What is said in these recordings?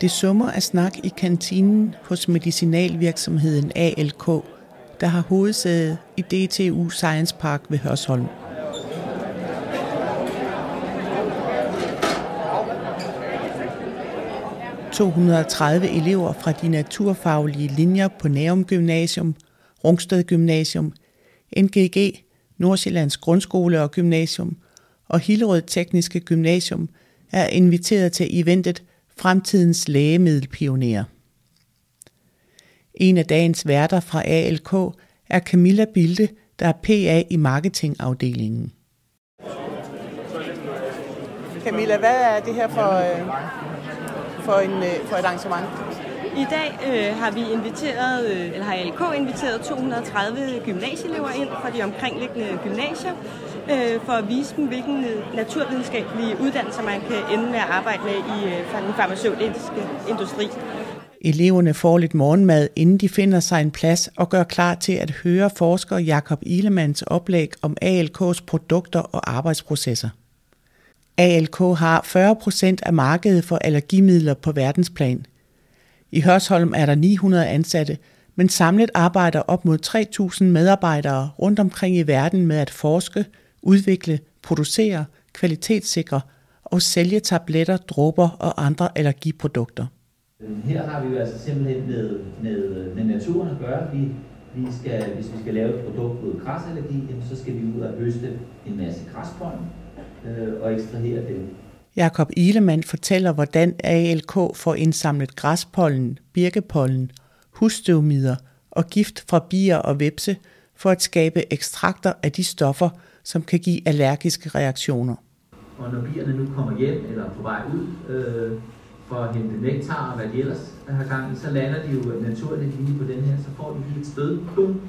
Det summer af snak i kantinen hos medicinalvirksomheden ALK, der har hovedsæde i DTU Science Park ved Hørsholm. ...230 elever fra de naturfaglige linjer på Nærum Gymnasium, Rungsted Gymnasium, NGG, Nordsjællands Grundskole og Gymnasium og Hillerød Tekniske Gymnasium er inviteret til eventet Fremtidens Lægemiddelpionerer. En af dagens værter fra ALK er Camilla Bilde, der er PA i marketingafdelingen. Camilla, hvad er det her for, øh, for, en, øh, for et arrangement? I dag øh, har vi inviteret, øh, eller har ALK inviteret 230 gymnasieelever ind fra de omkringliggende gymnasier, øh, for at vise dem, hvilken øh, naturvidenskabelige uddannelser man kan ende med at arbejde med i øh, den farmaceutiske industri. Eleverne får lidt morgenmad, inden de finder sig en plads og gør klar til at høre forsker Jakob Ilemands oplæg om ALK's produkter og arbejdsprocesser. ALK har 40% af markedet for allergimidler på verdensplan. I Hørsholm er der 900 ansatte, men samlet arbejder op mod 3.000 medarbejdere rundt omkring i verden med at forske, udvikle, producere, kvalitetssikre og sælge tabletter, dråber og andre allergiprodukter. Her har vi jo altså simpelthen med, med, med naturen at gøre. Vi, vi skal, hvis vi skal lave et produkt mod græsallergi, så skal vi ud og høste en masse græspollen øh, og ekstrahere dem. Jakob Ilemann fortæller, hvordan ALK får indsamlet græspollen, birkepollen, husstøvmider og gift fra bier og vepse for at skabe ekstrakter af de stoffer, som kan give allergiske reaktioner. Og når bierne nu kommer hjem eller på vej ud øh, for at hente nektar og hvad de ellers har gang i, så lander de jo naturligt lige på den her, så får de lige et stød, boom,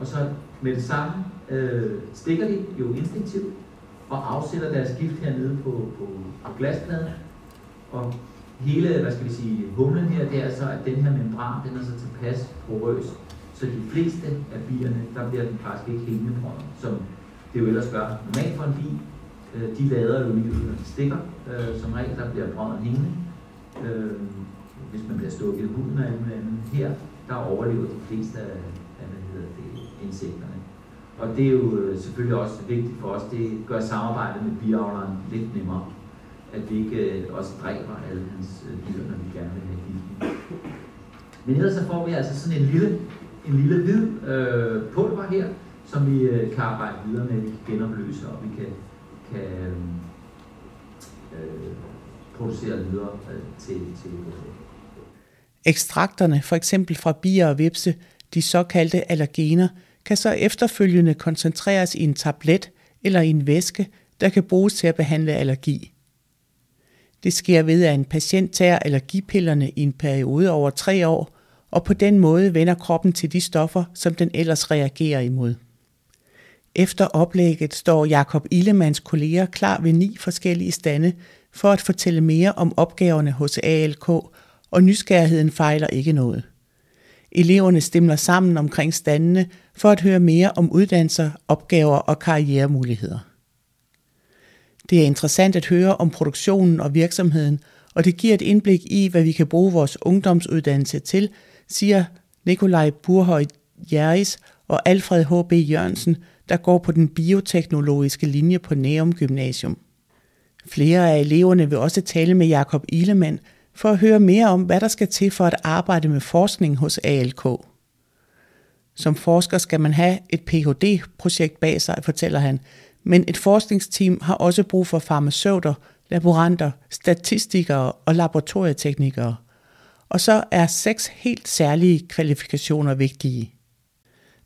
og så med det samme øh, stikker de jo instinktivt og afsætter deres gift hernede på, på, på glaspladen. Og hele, hvad skal vi sige, humlen her, det er så, at den her membran, den er så tilpas porøs, så de fleste af bierne, der bliver den faktisk ikke hængende på, som det jo ellers gør normalt for en bi. Øh, de lader jo lige når de stikker. Øh, som regel, der bliver brødet hængende. Øh, hvis man bliver stukket i huden af en Her, der overlever de fleste af, af hvad hedder det, insekterne. Og det er jo øh, selvfølgelig også vigtigt for os, det gør samarbejdet med biavleren lidt nemmere. At vi ikke øh, også dræber alle hans øh, dyr, når vi gerne vil have giften. Men ellers så får vi altså sådan en lille, en lille hvid øh, pulver her, som vi øh, kan arbejde videre med, vi kan genopløse, og vi kan, kan øh, øh producere videre øh, til, til Ekstrakterne, for eksempel fra bier og vipse, de såkaldte allergener, kan så efterfølgende koncentreres i en tablet eller i en væske, der kan bruges til at behandle allergi. Det sker ved, at en patient tager allergipillerne i en periode over tre år, og på den måde vender kroppen til de stoffer, som den ellers reagerer imod. Efter oplægget står Jakob Illemands kolleger klar ved ni forskellige stande for at fortælle mere om opgaverne hos ALK, og nysgerrigheden fejler ikke noget. Eleverne stemmer sammen omkring standene for at høre mere om uddannelser, opgaver og karrieremuligheder. Det er interessant at høre om produktionen og virksomheden, og det giver et indblik i, hvad vi kan bruge vores ungdomsuddannelse til, siger Nikolaj Burhøj Jæris og Alfred H.B. Jørgensen, der går på den bioteknologiske linje på Neum Gymnasium. Flere af eleverne vil også tale med Jakob Ilemann for at høre mere om, hvad der skal til for at arbejde med forskning hos ALK. Som forsker skal man have et Ph.D.-projekt bag sig, fortæller han, men et forskningsteam har også brug for farmaceuter, laboranter, statistikere og laboratorieteknikere. Og så er seks helt særlige kvalifikationer vigtige.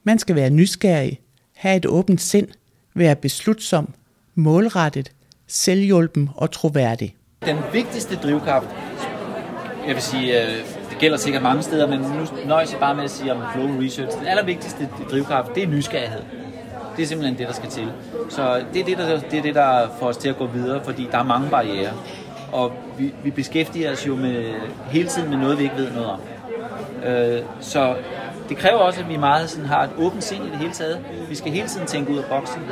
Man skal være nysgerrig, have et åbent sind, være beslutsom, målrettet, selvhjulpen og troværdig. Den vigtigste drivkraft, jeg vil sige, øh, det gælder sikkert mange steder, men nu nøjes jeg bare med at sige om Flow Research. Den allervigtigste drivkraft, det er nysgerrighed. Det er simpelthen det, der skal til. Så det er det, der, det er det, der får os til at gå videre, fordi der er mange barriere. Og vi, vi beskæftiger os jo med, hele tiden med noget, vi ikke ved noget om. Øh, så det kræver også, at vi meget sådan, har et åbent sind i det hele taget. Vi skal hele tiden tænke ud af boksen.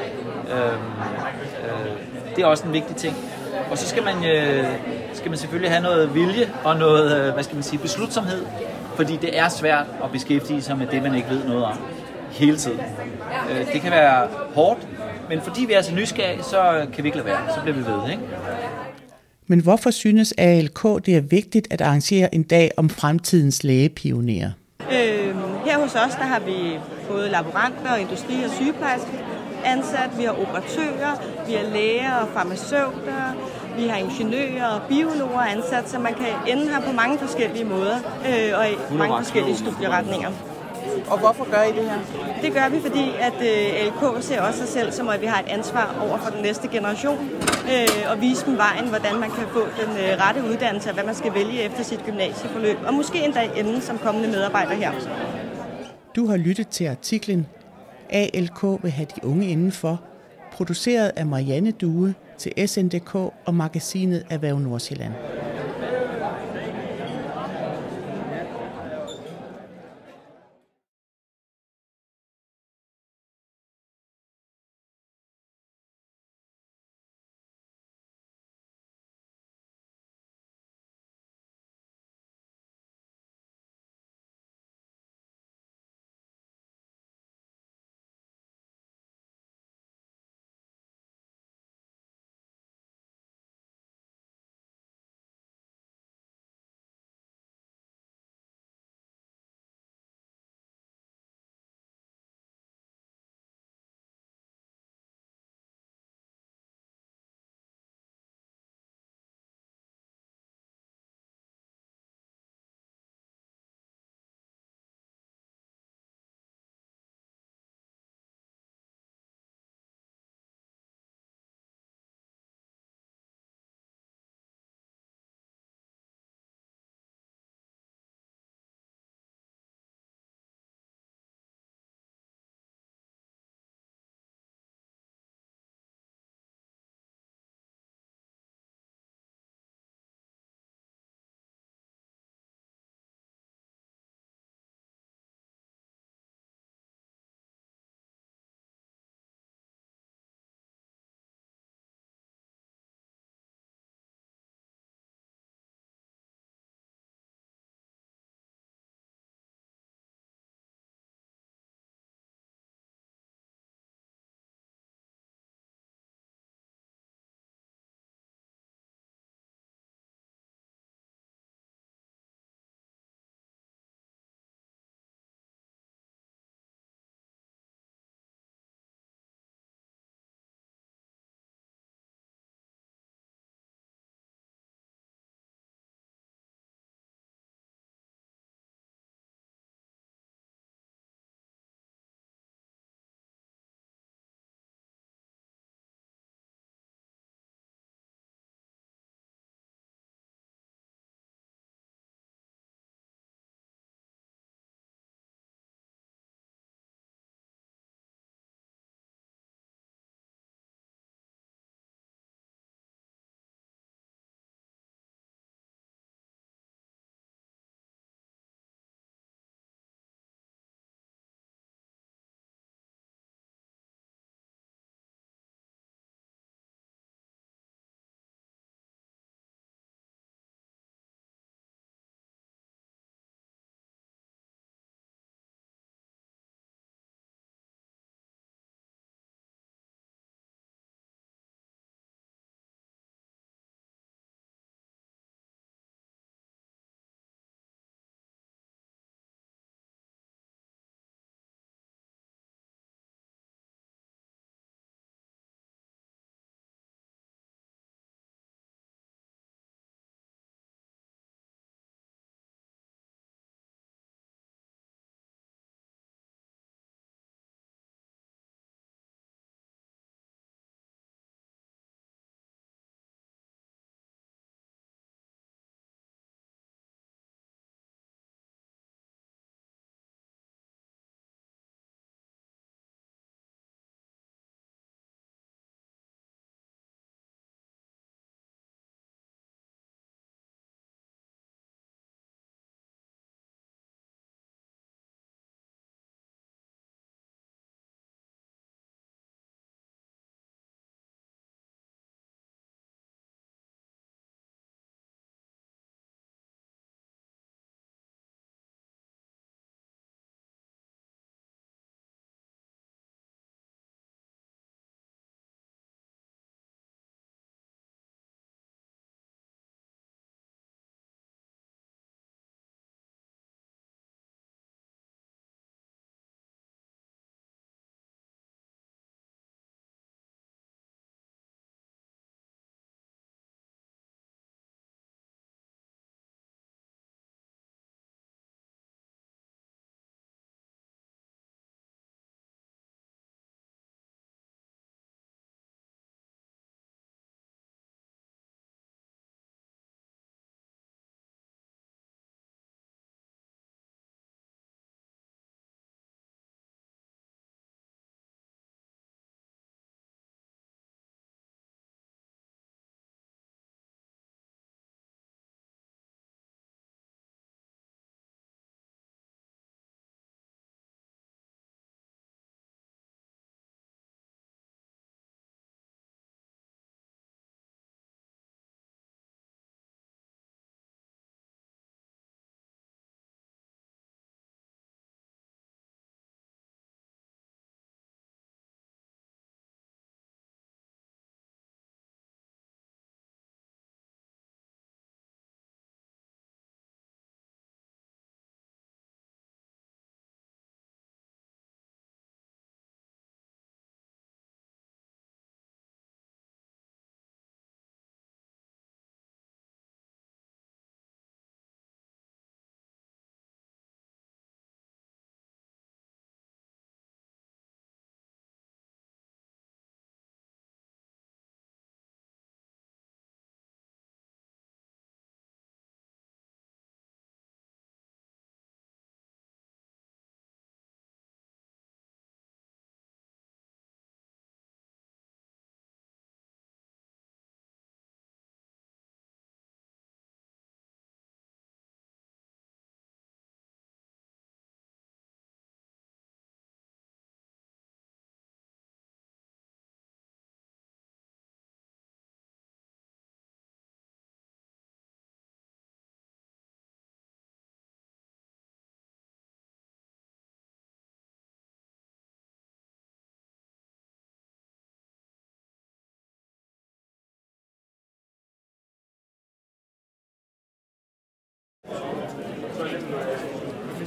Øh, øh, det er også en vigtig ting. Og så skal man, øh, skal man selvfølgelig have noget vilje og noget, øh, hvad skal man sige, beslutsomhed, fordi det er svært at beskæftige sig med det, man ikke ved noget om hele tiden. Øh, det kan være hårdt, men fordi vi er så nysgerrige, så kan vi ikke lade være. Så bliver vi ved, ikke? Men hvorfor synes ALK, det er vigtigt at arrangere en dag om fremtidens lægepionerer? Hos os, der har vi både laboranter, industri og sygeplejersker ansat, vi har operatører, vi har læger og farmaceuter, vi har ingeniører og biologer ansat, så man kan ende her på mange forskellige måder øh, og i mange forskellige studieretninger. Og hvorfor gør I det her? Det gør vi, fordi at øh, LK ser også sig selv som, at vi har et ansvar over for den næste generation, øh, og vise dem vejen, hvordan man kan få den øh, rette uddannelse, og hvad man skal vælge efter sit gymnasieforløb, og måske endda ende som kommende medarbejder her. Du har lyttet til artiklen ALK vil have de unge indenfor, produceret af Marianne Due til SNDK og magasinet Erhverv Nordsjælland.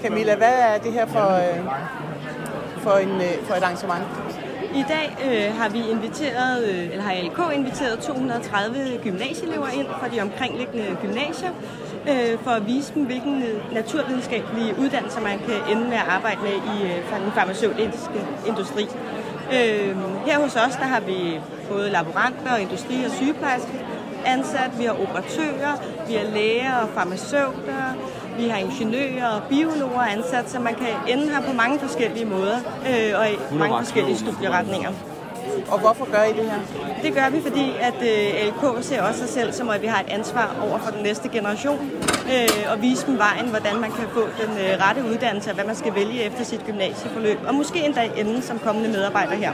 Camilla, hvad er det her for, øh, for, en, øh, for et arrangement? I dag øh, har vi inviteret, øh, eller har LK inviteret 230 gymnasieelever ind fra de omkringliggende gymnasier, øh, for at vise dem, hvilken øh, naturvidenskabelige uddannelser man kan ende med at arbejde med i øh, den farmaceutiske industri. Øh, her hos os, der har vi både laboranter, industri og sygeplejersker ansat, vi har operatører, vi har læger og farmaceuter, vi har ingeniører og biologer ansat, så man kan ende her på mange forskellige måder øh, og i mange forskellige studieretninger. Og hvorfor gør I det her? Det gør vi, fordi at øh, LK ser også sig selv som, at vi har et ansvar over for den næste generation øh, og vise dem vejen, hvordan man kan få den øh, rette uddannelse og hvad man skal vælge efter sit gymnasieforløb. Og måske endda ende som kommende medarbejder her.